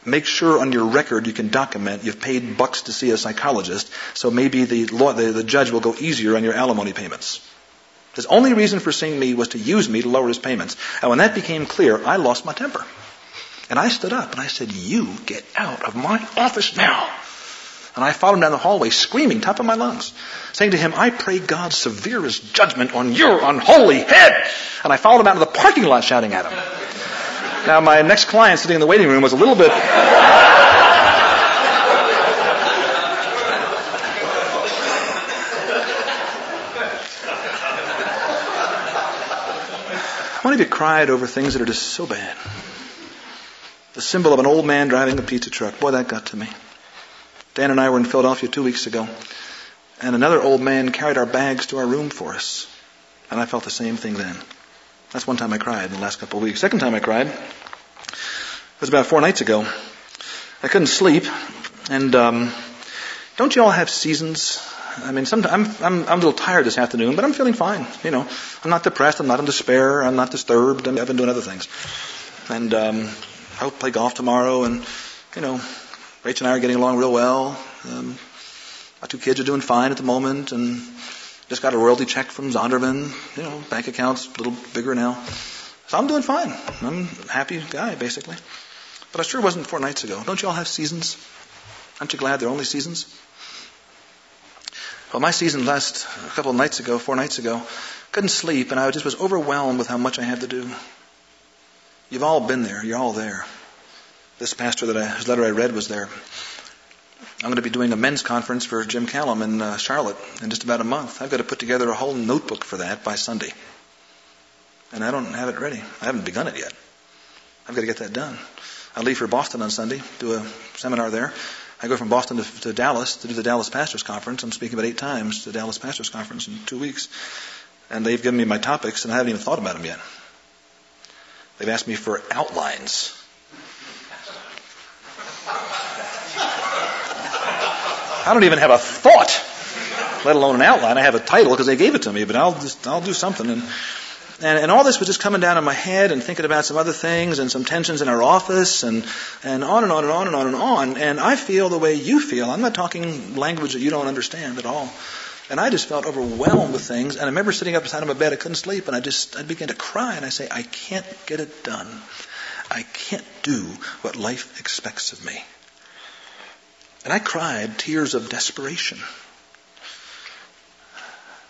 make sure on your record you can document you've paid bucks to see a psychologist, so maybe the, law, the, the judge will go easier on your alimony payments. His only reason for seeing me was to use me to lower his payments. And when that became clear, I lost my temper. And I stood up and I said, you get out of my office now. And I followed him down the hallway screaming, top of my lungs, saying to him, I pray God's severest judgment on your unholy head. And I followed him out of the parking lot shouting at him. Now, my next client sitting in the waiting room was a little bit. How many of you cried over things that are just so bad? The symbol of an old man driving a pizza truck. Boy, that got to me. Dan and I were in Philadelphia two weeks ago, and another old man carried our bags to our room for us. And I felt the same thing then. That's one time I cried in the last couple of weeks. Second time I cried was about four nights ago. I couldn't sleep, and um, don't you all have seasons? I mean, I'm, I'm, I'm a little tired this afternoon, but I'm feeling fine. You know, I'm not depressed. I'm not in despair. I'm not disturbed. I've been doing other things, and um, I'll play golf tomorrow, and you know, Rachel and I are getting along real well. Um, our two kids are doing fine at the moment, and just got a royalty check from Zondervan. You know, bank accounts a little bigger now. So I'm doing fine. I'm a happy guy, basically. But I sure wasn't four nights ago. Don't you all have seasons? Aren't you glad they're only seasons? Well, my season last a couple of nights ago, four nights ago, couldn't sleep, and I just was overwhelmed with how much I had to do. You've all been there. You're all there. This pastor that I, whose letter I read was there. I'm going to be doing a men's conference for Jim Callum in uh, Charlotte in just about a month. I've got to put together a whole notebook for that by Sunday. And I don't have it ready. I haven't begun it yet. I've got to get that done. I leave for Boston on Sunday, do a seminar there. I go from Boston to, to Dallas to do the Dallas Pastors Conference. I'm speaking about eight times to the Dallas Pastors Conference in two weeks. And they've given me my topics, and I haven't even thought about them yet. They've asked me for outlines. I don't even have a thought let alone an outline. I have a title because they gave it to me, but I'll just, I'll do something. And, and, and all this was just coming down in my head and thinking about some other things and some tensions in our office and, and on and on and on and on and on. And I feel the way you feel. I'm not talking language that you don't understand at all. And I just felt overwhelmed with things. And I remember sitting up beside my bed, I couldn't sleep, and I just I began to cry and I say, I can't get it done. I can't do what life expects of me. And I cried tears of desperation.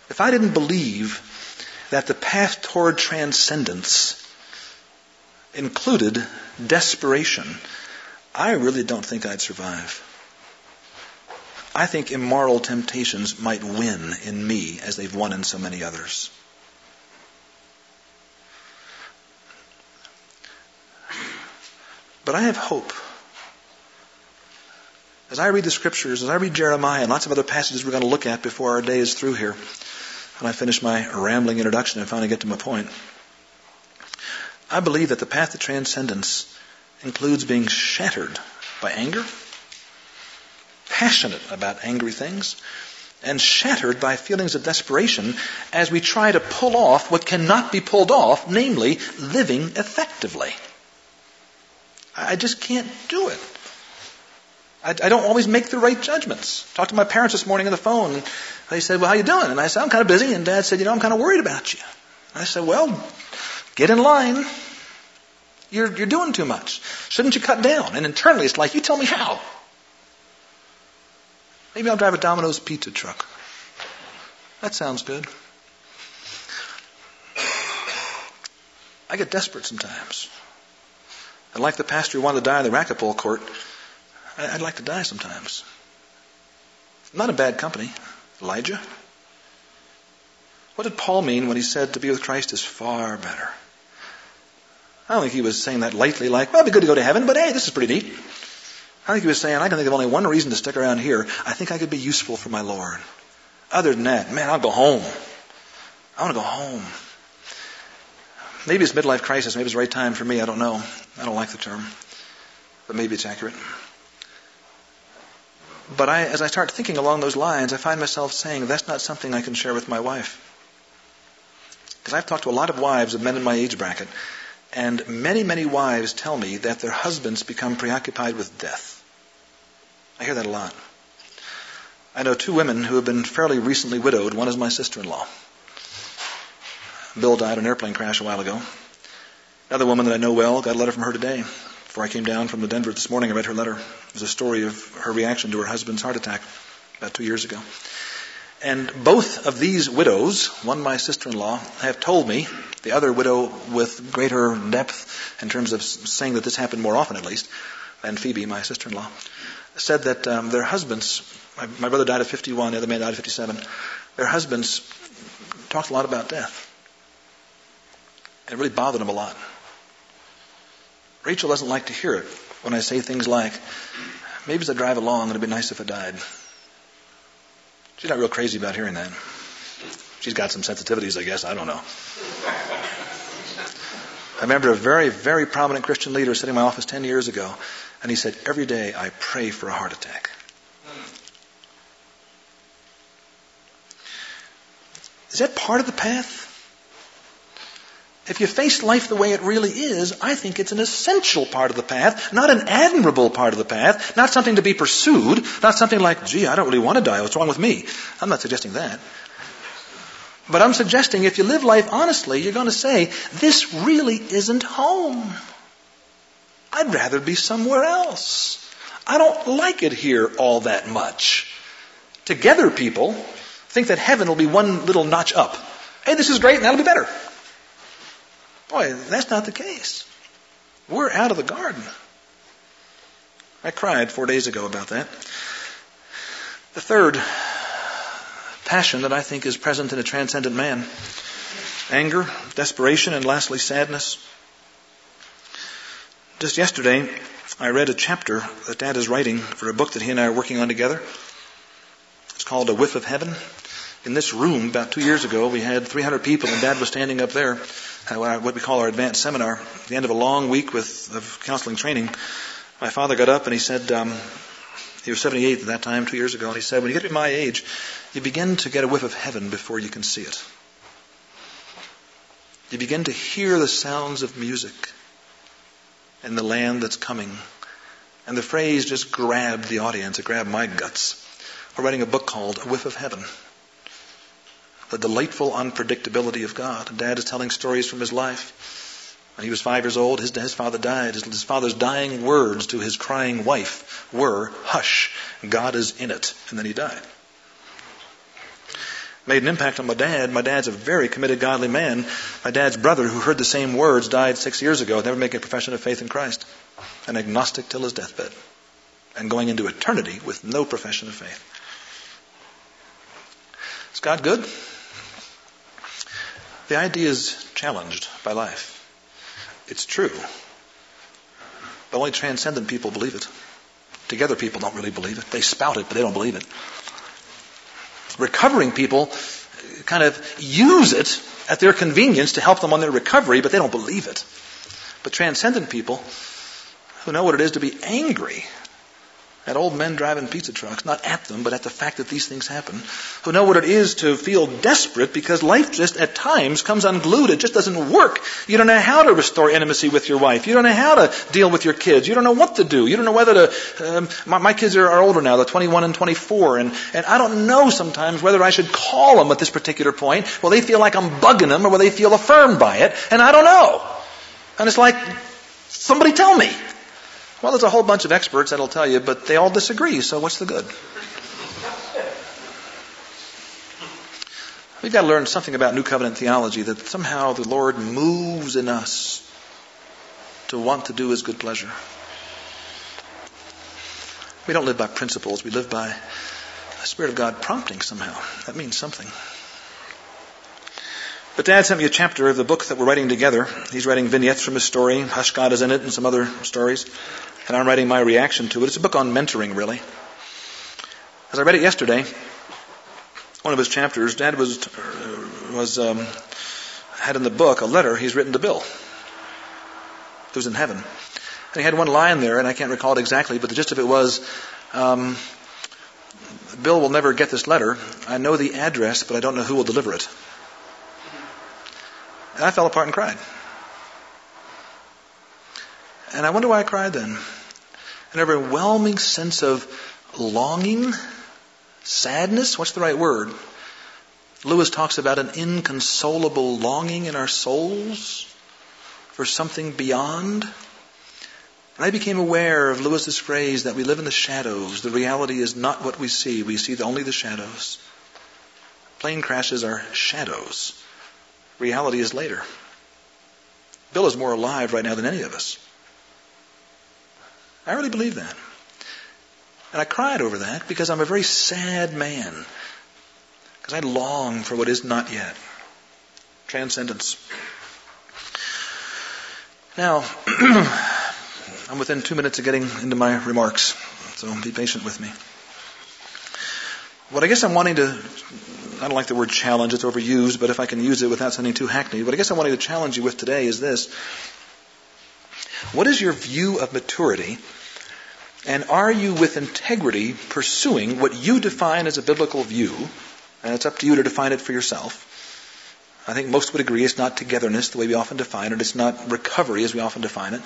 If I didn't believe that the path toward transcendence included desperation, I really don't think I'd survive. I think immoral temptations might win in me as they've won in so many others. But I have hope. As I read the scriptures, as I read Jeremiah and lots of other passages we're going to look at before our day is through here, and I finish my rambling introduction and finally get to my point, I believe that the path to transcendence includes being shattered by anger, passionate about angry things, and shattered by feelings of desperation as we try to pull off what cannot be pulled off, namely living effectively. I just can't do it. I, I, don't always make the right judgments. Talked to my parents this morning on the phone. And they said, "Well, how you doing?" And I said, "I'm kind of busy." And Dad said, "You know, I'm kind of worried about you." I said, "Well, get in line. You're you're doing too much. Shouldn't you cut down?" And internally, it's like, "You tell me how." Maybe I'll drive a Domino's pizza truck. That sounds good. I get desperate sometimes. And like the pastor who wanted to die in the racquetball court, I'd like to die sometimes. Not a bad company. Elijah. What did Paul mean when he said to be with Christ is far better? I don't think he was saying that lightly, like, well, it'd be good to go to heaven, but hey, this is pretty neat. I think he was saying, I can think of only one reason to stick around here. I think I could be useful for my Lord. Other than that, man, I'll go home. I want to go home. Maybe it's midlife crisis. Maybe it's the right time for me. I don't know. I don't like the term. But maybe it's accurate. But I, as I start thinking along those lines, I find myself saying, that's not something I can share with my wife. Because I've talked to a lot of wives of men in my age bracket, and many, many wives tell me that their husbands become preoccupied with death. I hear that a lot. I know two women who have been fairly recently widowed. One is my sister-in-law. Bill died in an airplane crash a while ago. Another woman that I know well got a letter from her today. Before I came down from the Denver this morning, I read her letter. It was a story of her reaction to her husband's heart attack about two years ago. And both of these widows, one my sister-in-law, have told me, the other widow with greater depth in terms of saying that this happened more often at least, than Phoebe, my sister-in-law, said that um, their husbands, my, my brother died at 51, the other man died at 57, their husbands talked a lot about death. It really bothered them a lot. Rachel doesn't like to hear it when I say things like, maybe as I drive along, it'd be nice if I died. She's not real crazy about hearing that. She's got some sensitivities, I guess. I don't know. I remember a very, very prominent Christian leader sitting in my office 10 years ago, and he said, Every day I pray for a heart attack. Is that part of the path? If you face life the way it really is, I think it's an essential part of the path, not an admirable part of the path, not something to be pursued, not something like, gee, I don't really want to die. What's wrong with me? I'm not suggesting that. But I'm suggesting if you live life honestly, you're going to say, this really isn't home. I'd rather be somewhere else. I don't like it here all that much. Together, people think that heaven will be one little notch up. Hey, this is great, and that'll be better. Boy, that's not the case. We're out of the garden. I cried four days ago about that. The third passion that I think is present in a transcendent man anger, desperation, and lastly, sadness. Just yesterday, I read a chapter that Dad is writing for a book that he and I are working on together. It's called A Whiff of Heaven. In this room, about two years ago, we had 300 people, and Dad was standing up there uh, what we call our advanced seminar. At the end of a long week with, of counseling training, my father got up and he said, um, He was 78 at that time, two years ago, and he said, when you get to my age, you begin to get a whiff of heaven before you can see it. You begin to hear the sounds of music in the land that's coming. And the phrase just grabbed the audience. It grabbed my guts. We're writing a book called A Whiff of Heaven. The delightful unpredictability of God. Dad is telling stories from his life. When he was five years old, his, his father died. His, his father's dying words to his crying wife were, Hush, God is in it. And then he died made an impact on my dad. My dad's a very committed, godly man. My dad's brother, who heard the same words, died six years ago, never making a profession of faith in Christ. An agnostic till his deathbed. And going into eternity with no profession of faith. Is God good? The idea is challenged by life. It's true. But only transcendent people believe it. Together people don't really believe it. They spout it, but they don't believe it. Recovering people kind of use it at their convenience to help them on their recovery, but they don't believe it. But transcendent people who know what it is to be angry at old men driving pizza trucks, not at them, but at the fact that these things happen, who know what it is to feel desperate because life just at times comes unglued. It just doesn't work. You don't know how to restore intimacy with your wife. You don't know how to deal with your kids. You don't know what to do. You don't know whether to. Um, my, my, kids are, are, older now. They're 21 and 24, and, and I don't know sometimes whether I should call them at this particular point. Will they feel like I'm bugging them, or will they feel affirmed by it? And I don't know. And it's like, somebody tell me. Well, there's a whole bunch of experts that'll tell you, but they all disagree, so what's the good? We've got to learn something about New Covenant theology that somehow the Lord moves in us to want to do His good pleasure. We don't live by principles, we live by the Spirit of God prompting somehow. That means something. But Dad sent me a chapter of the book that we're writing together. He's writing vignettes from his story. Hush God is in it and some other stories and I'm writing my reaction to it. It's a book on mentoring, really. As I read it yesterday, one of his chapters, Dad was was um, had in the book a letter he's written to Bill, who's in heaven, and he had one line there, and I can't recall it exactly, but the gist of it was. Um, Bill will never get this letter. I know the address, but I don't know who will deliver it. And I fell apart and cried. And I wonder why I cried then. An overwhelming sense of longing, sadness. What's the right word? Lewis talks about an inconsolable longing in our souls for something beyond. And I became aware of Lewis's phrase that we live in the shadows. The reality is not what we see. We see only the shadows. Plane crashes are shadows. Reality is later. Bill is more alive right now than any of us. I really believe that. And I cried over that because I'm a very sad man. Because I long for what is not yet. Transcendence. Now, I'm within two minutes of getting into my remarks, so be patient with me. What I guess I'm wanting to, I don't like the word challenge, it's overused, but if I can use it without sounding too hackneyed, what I guess I'm wanting to challenge you with today is this. What is your view of maturity? And are you with integrity pursuing what you define as a biblical view? And it's up to you to define it for yourself. I think most would agree it's not togetherness the way we often define it. It's not recovery as we often define it.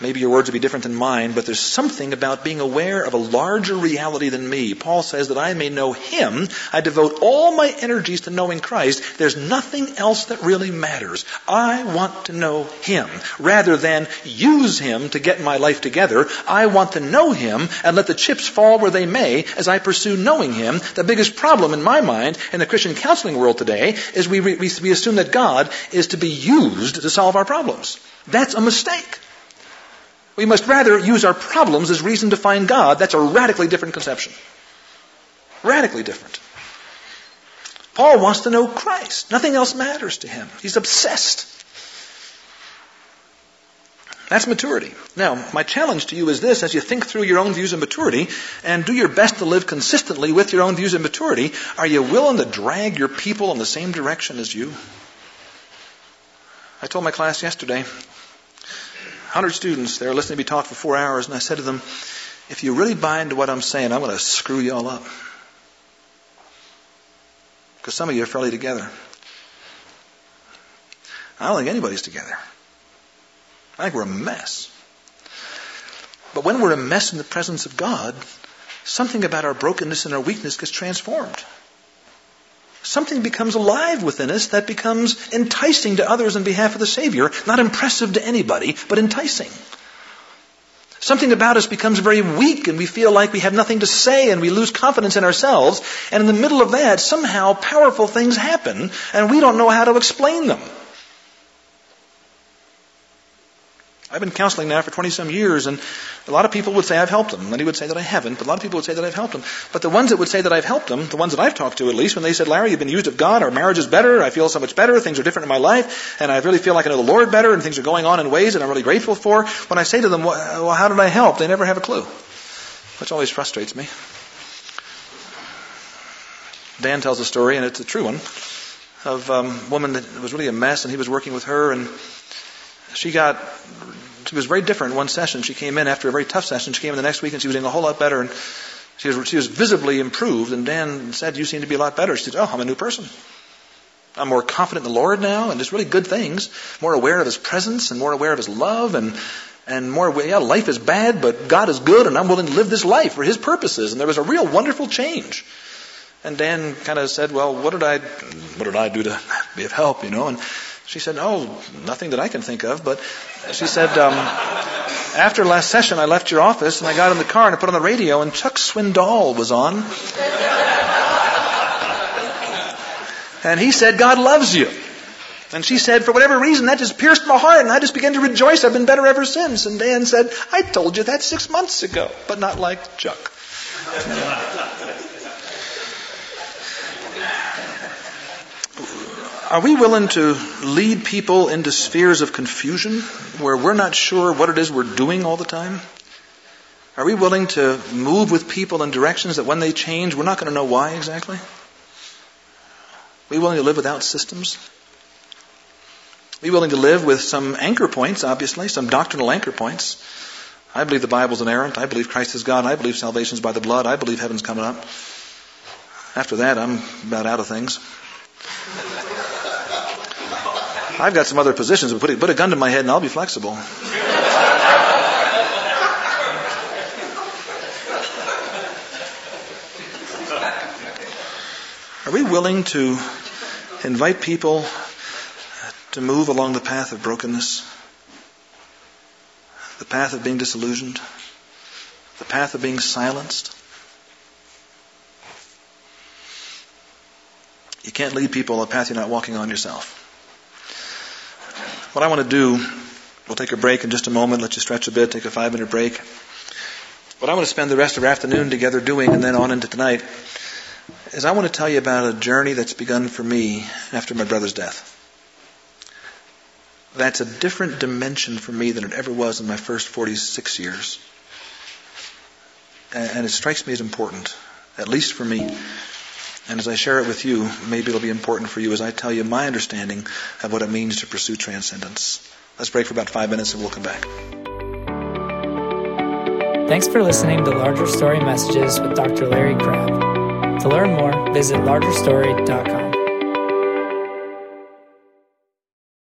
Maybe your words would be different than mine, but there's something about being aware of a larger reality than me. Paul says that I may know Him. I devote all my energies to knowing Christ. There's nothing else that really matters. I want to know Him. Rather than use Him to get my life together, I want to know Him and let the chips fall where they may as I pursue knowing Him. The biggest problem in my mind in the Christian counseling world today is we, we, we assume that God is to be used to solve our problems. That's a mistake. We must rather use our problems as reason to find God. That's a radically different conception. Radically different. Paul wants to know Christ. Nothing else matters to him. He's obsessed. That's maturity. Now, my challenge to you is this as you think through your own views of maturity and do your best to live consistently with your own views of maturity, are you willing to drag your people in the same direction as you? I told my class yesterday 100 students there listening to me talk for four hours, and I said to them, if you really buy into what I'm saying, I'm going to screw you all up. Because some of you are fairly together. I don't think anybody's together. I think we're a mess. But when we're a mess in the presence of God, something about our brokenness and our weakness gets transformed. Something becomes alive within us that becomes enticing to others on behalf of the Savior, not impressive to anybody, but enticing. Something about us becomes very weak and we feel like we have nothing to say and we lose confidence in ourselves. And in the middle of that, somehow powerful things happen and we don't know how to explain them. I've been counseling now for 20 some years, and a lot of people would say I've helped them. Many would say that I haven't, but a lot of people would say that I've helped them. But the ones that would say that I've helped them, the ones that I've talked to at least, when they said, Larry, you've been used of God, our marriage is better, I feel so much better, things are different in my life, and I really feel like I know the Lord better, and things are going on in ways that I'm really grateful for. When I say to them, well, how did I help? They never have a clue, which always frustrates me. Dan tells a story, and it's a true one, of um, a woman that was really a mess, and he was working with her, and she got she was very different one session. She came in after a very tough session. She came in the next week and she was doing a whole lot better and she was, she was visibly improved. And Dan said, You seem to be a lot better. She said, Oh, I'm a new person. I'm more confident in the Lord now and just really good things. More aware of His presence and more aware of His love and and more, yeah, life is bad, but God is good and I'm willing to live this life for His purposes. And there was a real wonderful change. And Dan kind of said, well, what did I, what did I do to be of help, you know? And she said, Oh, nothing that I can think of. But she said, um, After last session, I left your office and I got in the car and I put on the radio and Chuck Swindoll was on. and he said, God loves you. And she said, for whatever reason, that just pierced my heart, and I just began to rejoice. I've been better ever since. And Dan said, I told you that six months ago, but not like Chuck. Are we willing to lead people into spheres of confusion where we're not sure what it is we're doing all the time? Are we willing to move with people in directions that when they change, we're not going to know why exactly? Are we willing to live without systems? Are we willing to live with some anchor points, obviously, some doctrinal anchor points? I believe the Bible's inerrant. I believe Christ is God. I believe salvation's by the blood. I believe heaven's coming up. After that, I'm about out of things. I've got some other positions, but put a, put a gun to my head and I'll be flexible. Are we willing to invite people to move along the path of brokenness? The path of being disillusioned? The path of being silenced? You can't lead people a path you're not walking on yourself. What I want to do, we'll take a break in just a moment, let you stretch a bit, take a five minute break. What I want to spend the rest of our afternoon together doing and then on into tonight is I want to tell you about a journey that's begun for me after my brother's death. That's a different dimension for me than it ever was in my first 46 years. And it strikes me as important, at least for me. And as I share it with you, maybe it'll be important for you as I tell you my understanding of what it means to pursue transcendence. Let's break for about five minutes and we'll come back. Thanks for listening to Larger Story Messages with Dr. Larry Crabb. To learn more, visit largerstory.com.